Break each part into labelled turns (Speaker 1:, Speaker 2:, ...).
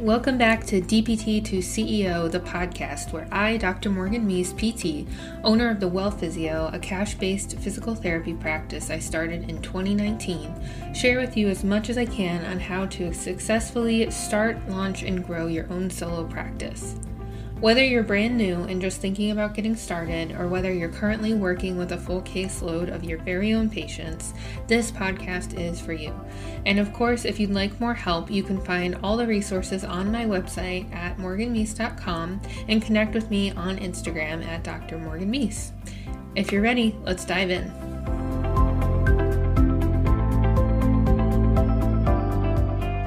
Speaker 1: Welcome back to DPT to CEO, the podcast where I, Dr. Morgan Meese, PT, owner of the Well Physio, a cash based physical therapy practice I started in 2019, share with you as much as I can on how to successfully start, launch, and grow your own solo practice. Whether you're brand new and just thinking about getting started, or whether you're currently working with a full caseload of your very own patients, this podcast is for you. And of course, if you'd like more help, you can find all the resources on my website at morganmeese.com and connect with me on Instagram at Dr. Morgan Meese. If you're ready, let's dive in.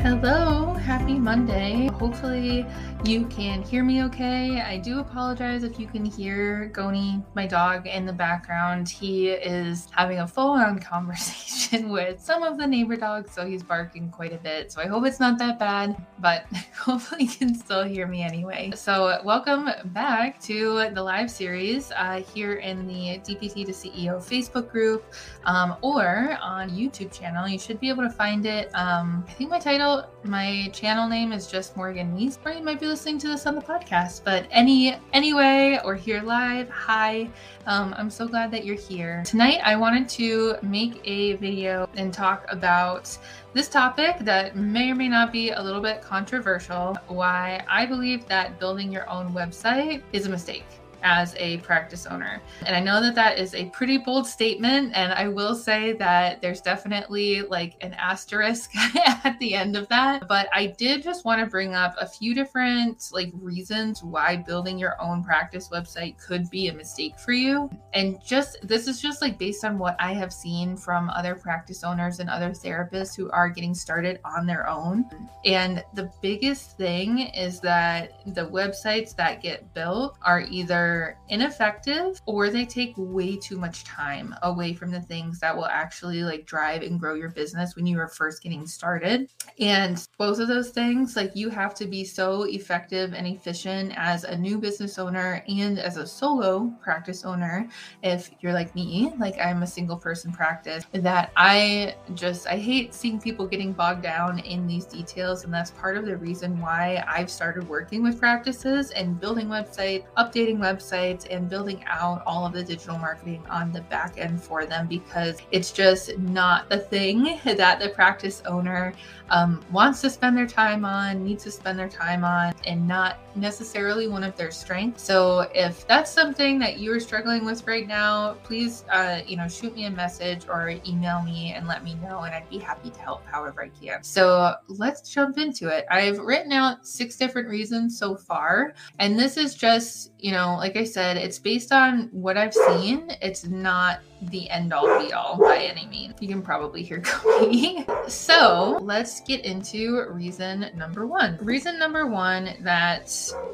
Speaker 1: Hello happy Monday. Hopefully, you can hear me okay. I do apologize if you can hear Goni, my dog, in the background. He is having a full on conversation with some of the neighbor dogs, so he's barking quite a bit. So I hope it's not that bad, but hopefully, you can still hear me anyway. So, welcome back to the live series uh, here in the DPT to CEO Facebook group um, or on YouTube channel. You should be able to find it. Um, I think my title, my channel name is just Morgan Meese, or you might be listening to this on the podcast. But any anyway, or here live, hi. Um, I'm so glad that you're here. Tonight, I wanted to make a video and talk about this topic that may or may not be a little bit controversial. Why I believe that building your own website is a mistake as a practice owner. And I know that that is a pretty bold statement. And I will say that there's definitely like an asterisk at the end of that. But I did just want to bring up a few different like reasons why building your own practice website could be a mistake for you. And just this is just like based on what I have seen from other practice owners and other therapists who are getting started on their own. And the biggest thing is that the websites that get built are either ineffective or they take way too much time away from the things that will actually like drive and grow your business when you are first getting started. And both of those things, like you have to be so effective and efficient as a new business owner and as a solo practice owner. If you're like me, like I'm a single person practice, that I just, I hate seeing people getting bogged down in these details. And that's part of the reason why I've started working with practices and building websites, updating websites websites and building out all of the digital marketing on the back end for them because it's just not the thing that the practice owner um, wants to spend their time on, needs to spend their time on, and not necessarily one of their strengths. So if that's something that you're struggling with right now, please, uh, you know, shoot me a message or email me and let me know, and I'd be happy to help however I can. So let's jump into it. I've written out six different reasons so far, and this is just, you know, like I said, it's based on what I've seen. It's not the end all be all by any means. You can probably hear Cody. so let's get into reason number one. Reason number one that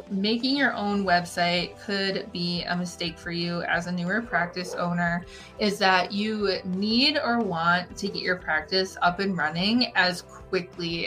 Speaker 1: making your own website could be a mistake for you as a newer practice owner is that you need or want to get your practice up and running as quickly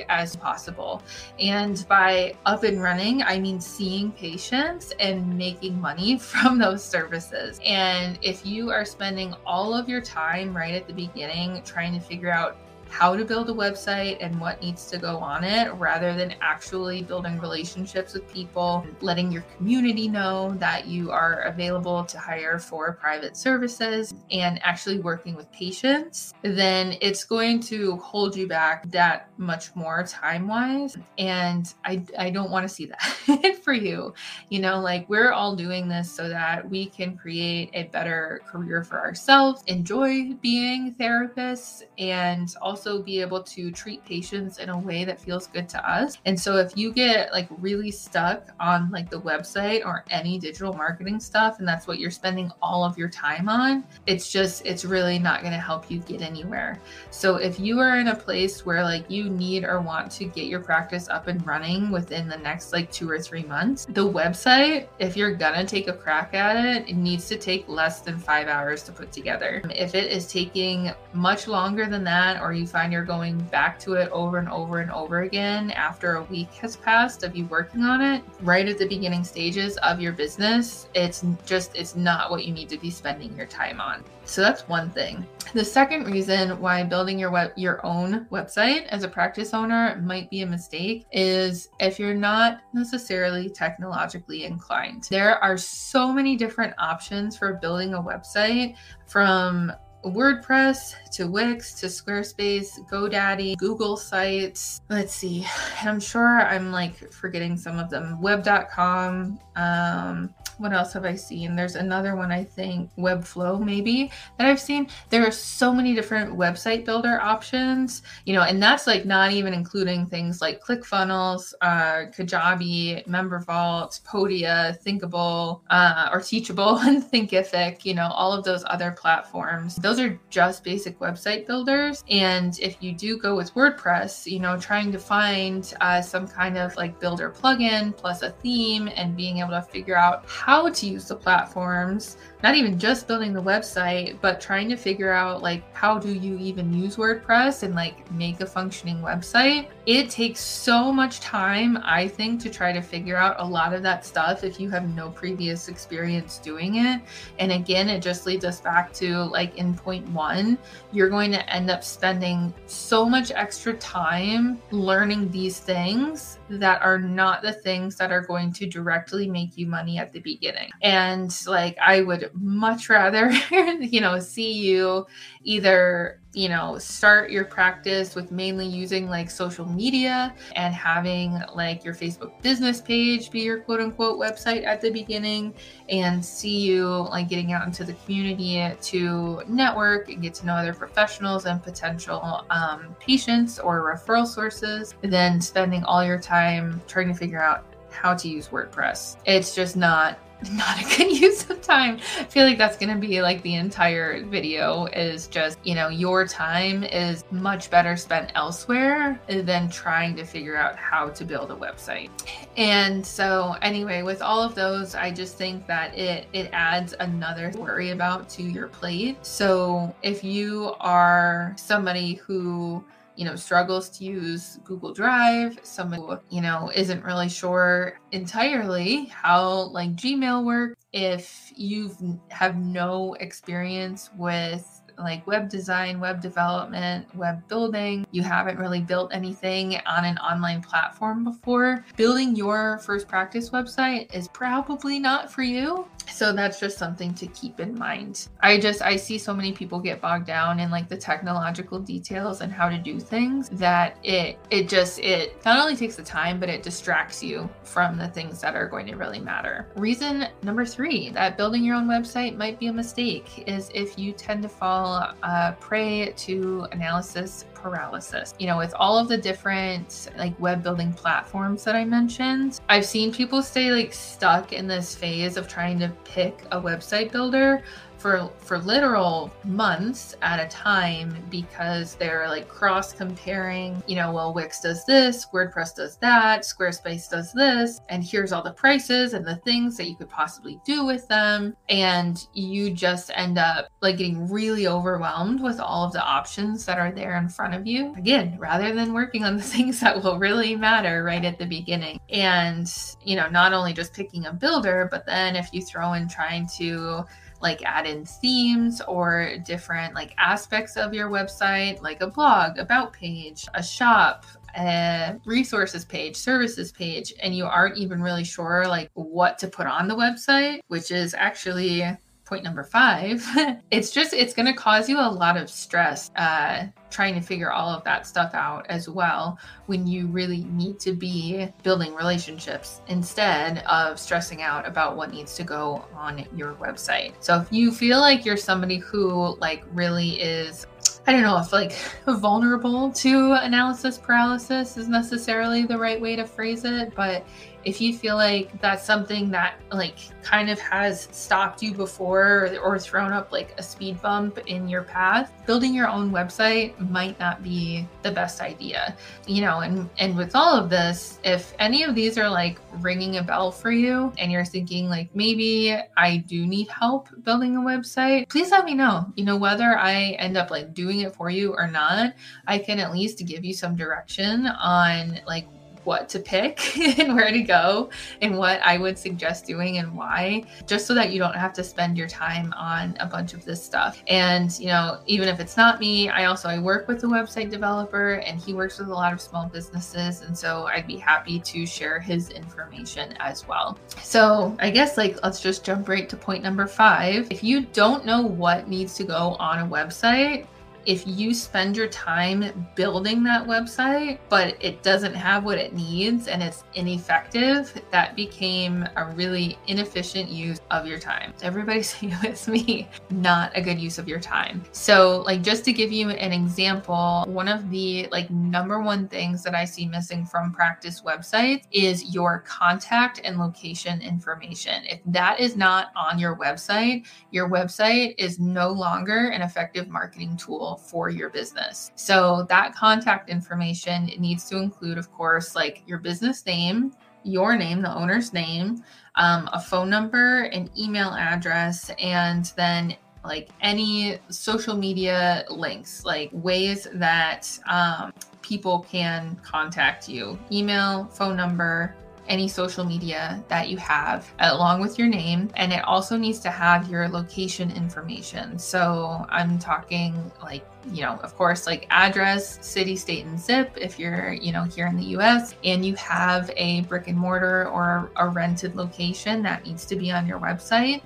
Speaker 1: as possible. And by up and running, I mean seeing patients and making money from those services. And if you are spending all of your time right at the beginning trying to figure out how to build a website and what needs to go on it rather than actually building relationships with people, letting your community know that you are available to hire for private services and actually working with patients, then it's going to hold you back that much more time wise. And I, I don't want to see that for you. You know, like we're all doing this so that we can create a better career for ourselves, enjoy being therapists, and also also be able to treat patients in a way that feels good to us. And so if you get like really stuck on like the website or any digital marketing stuff and that's what you're spending all of your time on, it's just it's really not going to help you get anywhere. So if you are in a place where like you need or want to get your practice up and running within the next like 2 or 3 months, the website, if you're going to take a crack at it, it needs to take less than 5 hours to put together. If it is taking much longer than that or you find you're going back to it over and over and over again after a week has passed of you working on it, right at the beginning stages of your business, it's just it's not what you need to be spending your time on. So that's one thing. The second reason why building your web your own website as a practice owner might be a mistake is if you're not necessarily technologically inclined. There are so many different options for building a website from WordPress to Wix to Squarespace, GoDaddy, Google Sites. Let's see. I'm sure I'm like forgetting some of them. Web.com. Um, what else have I seen? There's another one, I think, Webflow, maybe, that I've seen. There are so many different website builder options, you know, and that's like not even including things like ClickFunnels, uh, Kajabi, MemberVault, Podia, Thinkable, uh, or Teachable, and Thinkific, you know, all of those other platforms. Those are just basic website builders. And if you do go with WordPress, you know, trying to find uh, some kind of like builder plugin plus a theme and being able to figure out how to use the platforms, not even just building the website, but trying to figure out like how do you even use WordPress and like make a functioning website. It takes so much time, I think, to try to figure out a lot of that stuff if you have no previous experience doing it. And again, it just leads us back to like in point one, you're going to end up spending so much extra time learning these things that are not the things that are going to directly make you money at the beginning. And like, I would much rather, you know, see you either you know start your practice with mainly using like social media and having like your facebook business page be your quote unquote website at the beginning and see you like getting out into the community to network and get to know other professionals and potential um, patients or referral sources then spending all your time trying to figure out how to use wordpress. It's just not not a good use of time. I feel like that's going to be like the entire video is just, you know, your time is much better spent elsewhere than trying to figure out how to build a website. And so anyway, with all of those, I just think that it it adds another worry about to your plate. So if you are somebody who you know, struggles to use Google Drive, someone who, you know, isn't really sure entirely how like Gmail works, if you have no experience with like web design, web development, web building, you haven't really built anything on an online platform before, building your first practice website is probably not for you. So that's just something to keep in mind. I just I see so many people get bogged down in like the technological details and how to do things that it it just it not only takes the time but it distracts you from the things that are going to really matter. Reason number 3 that building your own website might be a mistake is if you tend to fall uh, prey to analysis paralysis. You know, with all of the different like web building platforms that I mentioned, I've seen people stay like stuck in this phase of trying to pick a website builder for for literal months at a time because they're like cross comparing you know well wix does this wordpress does that squarespace does this and here's all the prices and the things that you could possibly do with them. And you just end up like getting really overwhelmed with all of the options that are there in front of you again rather than working on the things that will really matter right at the beginning. And you know not only just picking a builder but then if you throw in trying to like add in themes or different like aspects of your website, like a blog, about page, a shop, a resources page, services page, and you aren't even really sure like what to put on the website, which is actually point number five, it's just, it's going to cause you a lot of stress uh, trying to figure all of that stuff out as well when you really need to be building relationships instead of stressing out about what needs to go on your website. So if you feel like you're somebody who like really is I don't know if like vulnerable to analysis paralysis is necessarily the right way to phrase it, but if you feel like that's something that like kind of has stopped you before or, thrown up like a speed bump in your path, building your own website might not be the best idea. You know, and and with all of this, if any of these are like ringing a bell for you and you're thinking like maybe I do need help building a website, please let me know. You know, whether I end up like doing it for you or not, I can at least give you some direction on like what to pick and where to go and what I would suggest doing and why, just so that you don't have to spend your time on a bunch of this stuff. And, you know, even if it's not me, I also I work with a website developer and he works with a lot of small businesses. And so I'd be happy to share his information as well. So I guess like let's just jump right to point number five. If you don't know what needs to go on a website, if you spend your time building that website, but it doesn't have what it needs and it's ineffective, that became a really inefficient use of your time. Everybody say with me, not a good use of your time. So, like, just to give you an example, one of the like number one things that I see missing from practice websites is your contact and location information. If that is not on your website, your website is no longer an effective marketing tool for your business. So that contact information needs to include, of course, like your business name, your name, the owner's name, um, a phone number, an email address, and then like any social media links, like ways that um, people can contact you email, phone number, any social media that you have along with your name and it also needs to have your location information. So i'm talking like you know of course like address city state and zip if you're you know here in the us and you have a brick and mortar or a rented location that needs to be on your website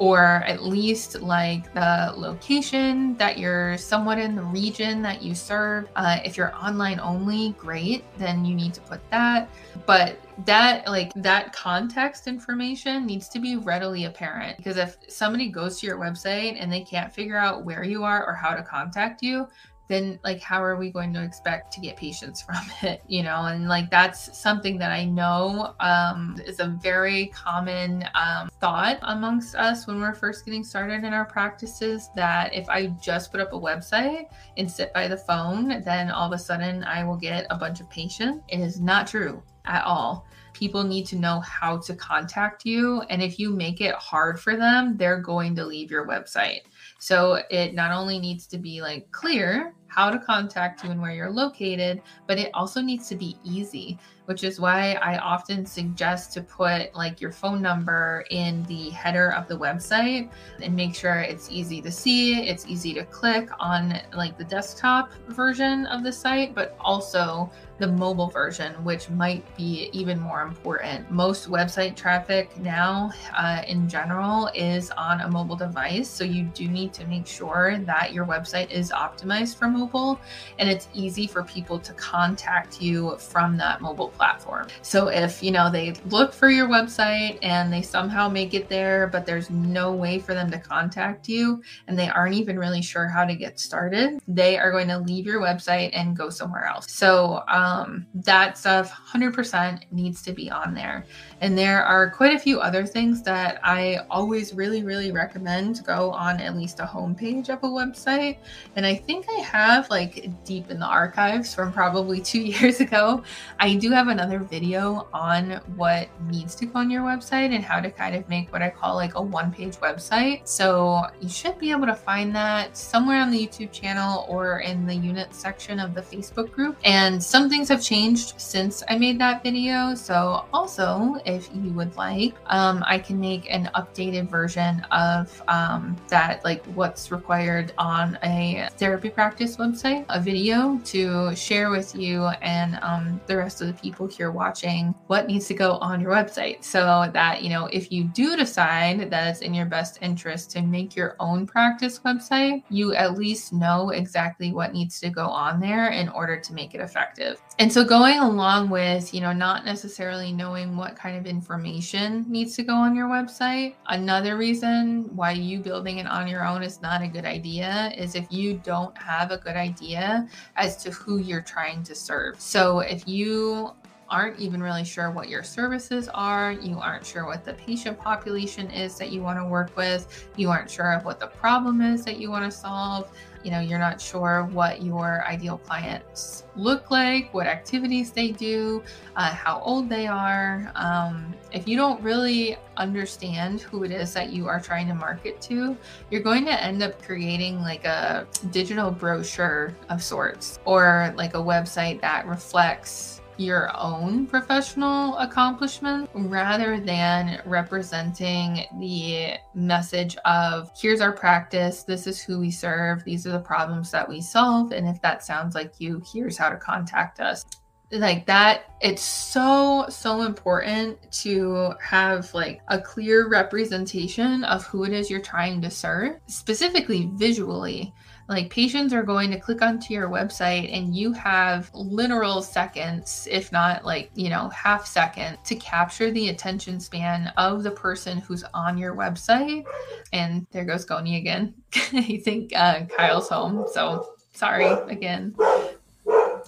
Speaker 1: or at least like the location that you're somewhat in the region that you serve. Uh, if you're online only, great, then you need to put that. But that like that context information needs to be readily apparent because if somebody goes to your website and they can't figure out where you are or how to contact you then like how are we going to expect to get patients from it you know? And like that's something that i know um, is a very common um, thought amongst us when we're first getting started in our practices that if i just put up a website and sit by the phone then all of a sudden i will get a bunch of patients. It is not true at all. People need to know how to contact you and if you make it hard for them they're going to leave your website. So it not only needs to be like clear how to contact you and where you're located, but it also needs to be easy, which is why I often suggest to put like your phone number in the header of the website and make sure it's easy to see, it's easy to click on like the desktop version of the site, but also the mobile version, which might be even more important. Most website traffic now, uh, in general, is on a mobile device. So you do need to make sure that your website is optimized for mobile and it's easy for people to contact you from that mobile platform. So if, you know, they look for your website and they somehow make it there, but there's no way for them to contact you and they aren't even really sure how to get started, they are going to leave your website and go somewhere else. So, um, that stuff 100% needs to be on there. And there are quite a few other things that I always really, really recommend go on at least a homepage of a website. And I think I have like deep in the archives from probably two years ago. I do have another video on what needs to go on your website and how to kind of make what I call like a one page website. So you should be able to find that somewhere on the YouTube channel or in the unit section of the Facebook group. And some things have changed since I made that video. So also, if you would like, um, I can make an updated version of um, that, like what's required on a therapy practice website, a video to share with you and um, the rest of the people here watching what needs to go on your website. So that, you know, if you do decide that it's in your best interest to make your own practice website, you at least know exactly what needs to go on there in order to make it effective. And so going along with, you know, not necessarily knowing what kind of information needs to go on your website, another reason why you building it on your own is not a good idea is if you don't have a good idea as to who you're trying to serve. So if you aren't even really sure what your services are, you aren't sure what the patient population is that you want to work with, you aren't sure of what the problem is that you want to solve, you know, you're not sure what your ideal clients look like, what activities they do, uh, how old they are. Um, if you don't really understand who it is that you are trying to market to, you're going to end up creating like a digital brochure of sorts or like a website that reflects your own professional accomplishment rather than representing the message of here's our practice, this is who we serve, these are the problems that we solve. And if that sounds like you, here's how to contact us. Like that it's so so important to have like a clear representation of who it is you're trying to serve specifically visually like patients are going to click onto your website and you have literal seconds, if not like, you know, half second to capture the attention span of the person who's on your website. And there goes Goni again. I think uh, Kyle's home. So sorry again.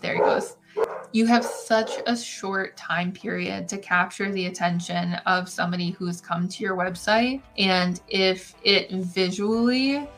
Speaker 1: There he goes you have such a short time period to capture the attention of somebody who's come to your website. And if it visually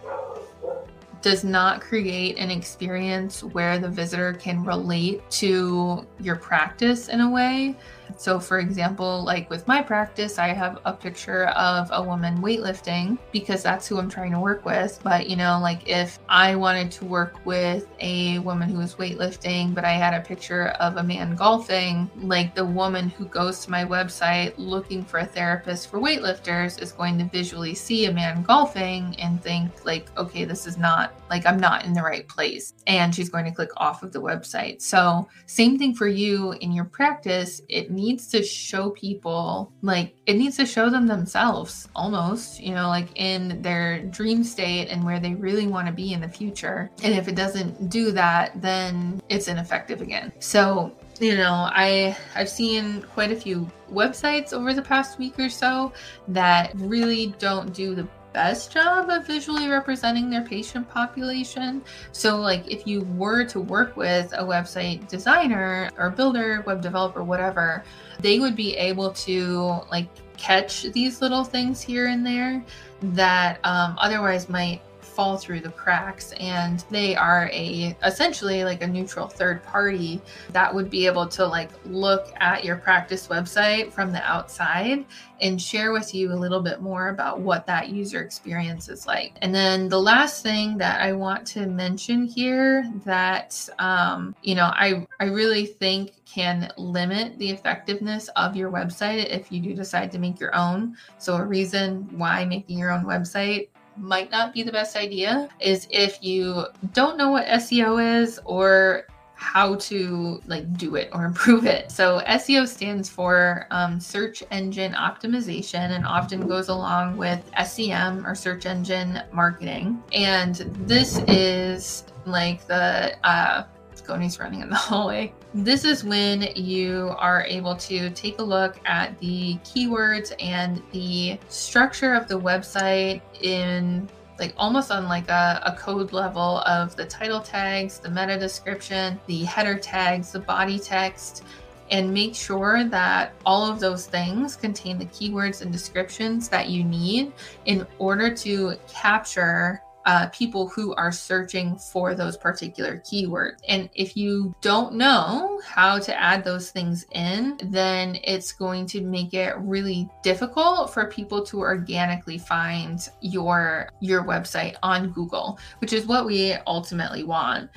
Speaker 1: does not create an experience where the visitor can relate to your practice in a way so, for example, like with my practice, I have a picture of a woman weightlifting because that's who I'm trying to work with. But, you know, like if I wanted to work with a woman who was weightlifting, but I had a picture of a man golfing, like the woman who goes to my website looking for a therapist for weightlifters is going to visually see a man golfing and think, like, okay, this is not like I'm not in the right place. And she's going to click off of the website. So, same thing for you in your practice. It needs to show people like it needs to show them themselves almost you know like in their dream state and where they really want to be in the future. And if it doesn't do that then it's ineffective again. So you know i i've seen quite a few websites over the past week or so that really don't do the best job of visually representing their patient population. So, like, if you were to work with a website designer or builder, web developer, whatever, they would be able to like catch these little things here and there that um, otherwise might fall through the cracks and they are a essentially like a neutral third party that would be able to like look at your practice website from the outside and share with you a little bit more about what that user experience is like. And then the last thing that I want to mention here that um, you know I I really think can limit the effectiveness of your website if you do decide to make your own. So a reason why making your own website might not be the best idea is if you don't know what SEO is or how to like do it or improve it. So SEO stands for um, search engine optimization and often goes along with SEM or search engine marketing. And this is like the uh, Goni's running in the hallway. This is when you are able to take a look at the keywords and the structure of the website in like almost on like a, a, code level of the title tags, the meta description, the header tags, the body text, and make sure that all of those things contain the keywords and descriptions that you need in order to capture uh, people who are searching for those particular keywords. And if you don't know how to add those things in, then it's going to make it really difficult for people to organically find your your website on Google, which is what we ultimately want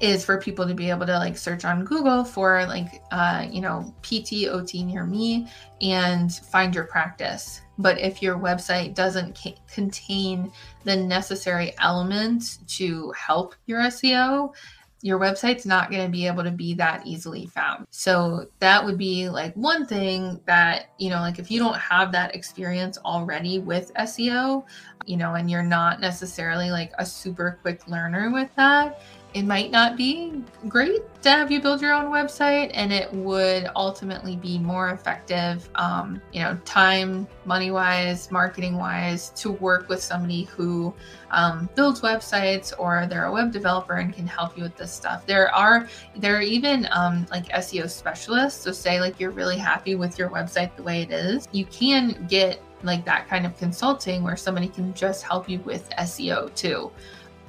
Speaker 1: is for people to be able to like search on Google for like uh, you know PT OT near me and find your practice. But if your website doesn't contain the necessary elements to help your SEO, your website's not going to be able to be that easily found. So that would be like one thing that, you know, like if you don't have that experience already with SEO, you know, and you're not necessarily like a super quick learner with that, it might not be great to have you build your own website and it would ultimately be more effective um, you know time money wise marketing wise to work with somebody who um, builds websites or they're a web developer and can help you with this stuff. There are there are even um, like seo specialists. So say like you're really happy with your website the way it is you can get like that kind of consulting where somebody can just help you with seo too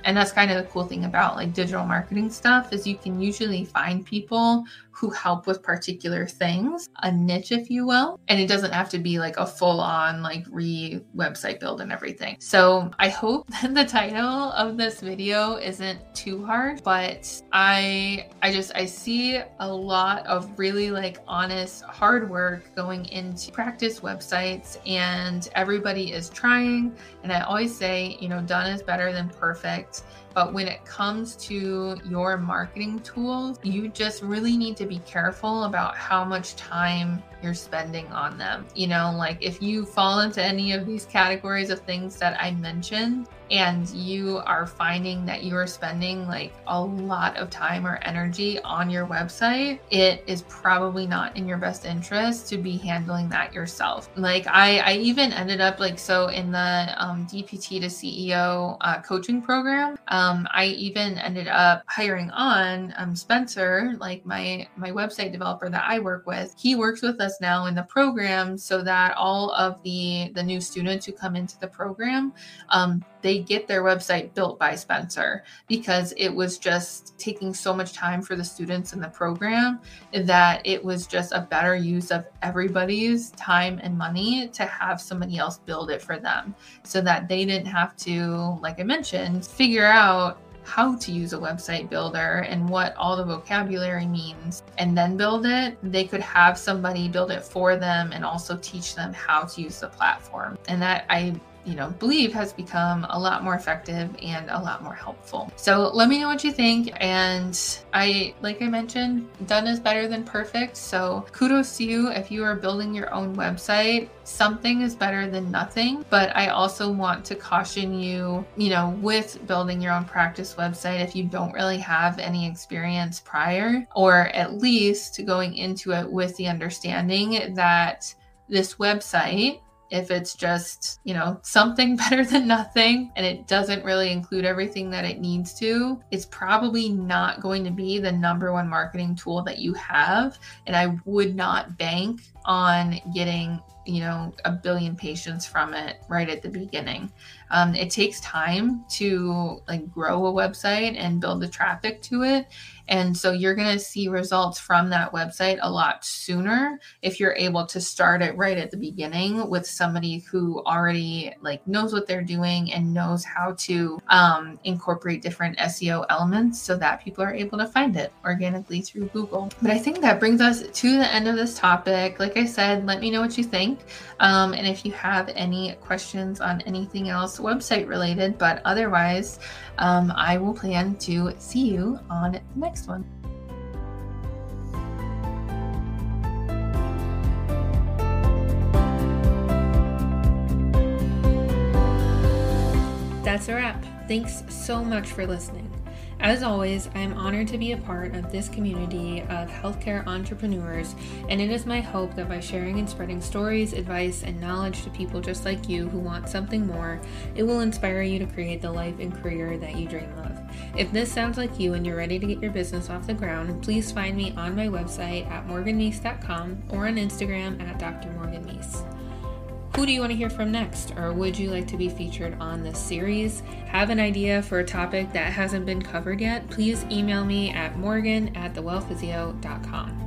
Speaker 1: and that's kind of the cool thing about like digital marketing stuff is you can usually find people who help with particular things, a niche, if you will. And it doesn't have to be like a full on like re website build and everything. So I hope that the title of this video isn't too hard, but I, I just, I see a lot of really like honest hard work going into practice websites and everybody is trying. And I always say, you know, done is better than perfect. But when it comes to your marketing tools, you just really need to be careful about how much time you're spending on them. You know, like if you fall into any of these categories of things that I mentioned, and you are finding that you are spending like a lot of time or energy on your website, it is probably not in your best interest to be handling that yourself. Like I, I even ended up like so in the um, DPT to CEO uh, coaching program. Um, I even ended up hiring on um, Spencer, like my my website developer that I work with. He works with us now in the program so that all of the the new students who come into the program um, get their website built by Spencer because it was just taking so much time for the students in the program that it was just a better use of everybody's time and money to have somebody else build it for them so that they didn't have to, like I mentioned, figure out how to use a website builder and what all the vocabulary means and then build it, they could have somebody build it for them and also teach them how to use the platform. And that I you know, believe has become a lot more effective and a lot more helpful. So let me know what you think. And I, like I mentioned, done is better than perfect. So kudos to you if you are building your own website. Something is better than nothing. But I also want to caution you, you know, with building your own practice website, if you don't really have any experience prior, or at least going into it with the understanding that this website if it's just, you know, something better than nothing and it doesn't really include everything that it needs to, it's probably not going to be the number one marketing tool that you have. And I would not bank on getting you know a billion patients from it right at the beginning. Um, it takes time to like grow a website and build the traffic to it. And so you're going to see results from that website a lot sooner if you're able to start it right at the beginning with somebody who already like knows what they're doing and knows how to um, incorporate different seo elements so that people are able to find it organically through google. But i think that brings us to the end of this topic. Like i said let me know what you think um, and if you have any questions on anything else website related, but otherwise, um, I will plan to see you on the next one. That's a wrap. Thanks so much for listening. As always, I am honored to be a part of this community of healthcare entrepreneurs, and it is my hope that by sharing and spreading stories, advice, and knowledge to people just like you who want something more, it will inspire you to create the life and career that you dream of. If this sounds like you and you're ready to get your business off the ground, please find me on my website at morganmeese.com or on Instagram at Dr. Who do you want to hear from next? Or would you like to be featured on this series? Have an idea for a topic that hasn't been covered yet? Please email me at morgan at thewellphysio.com.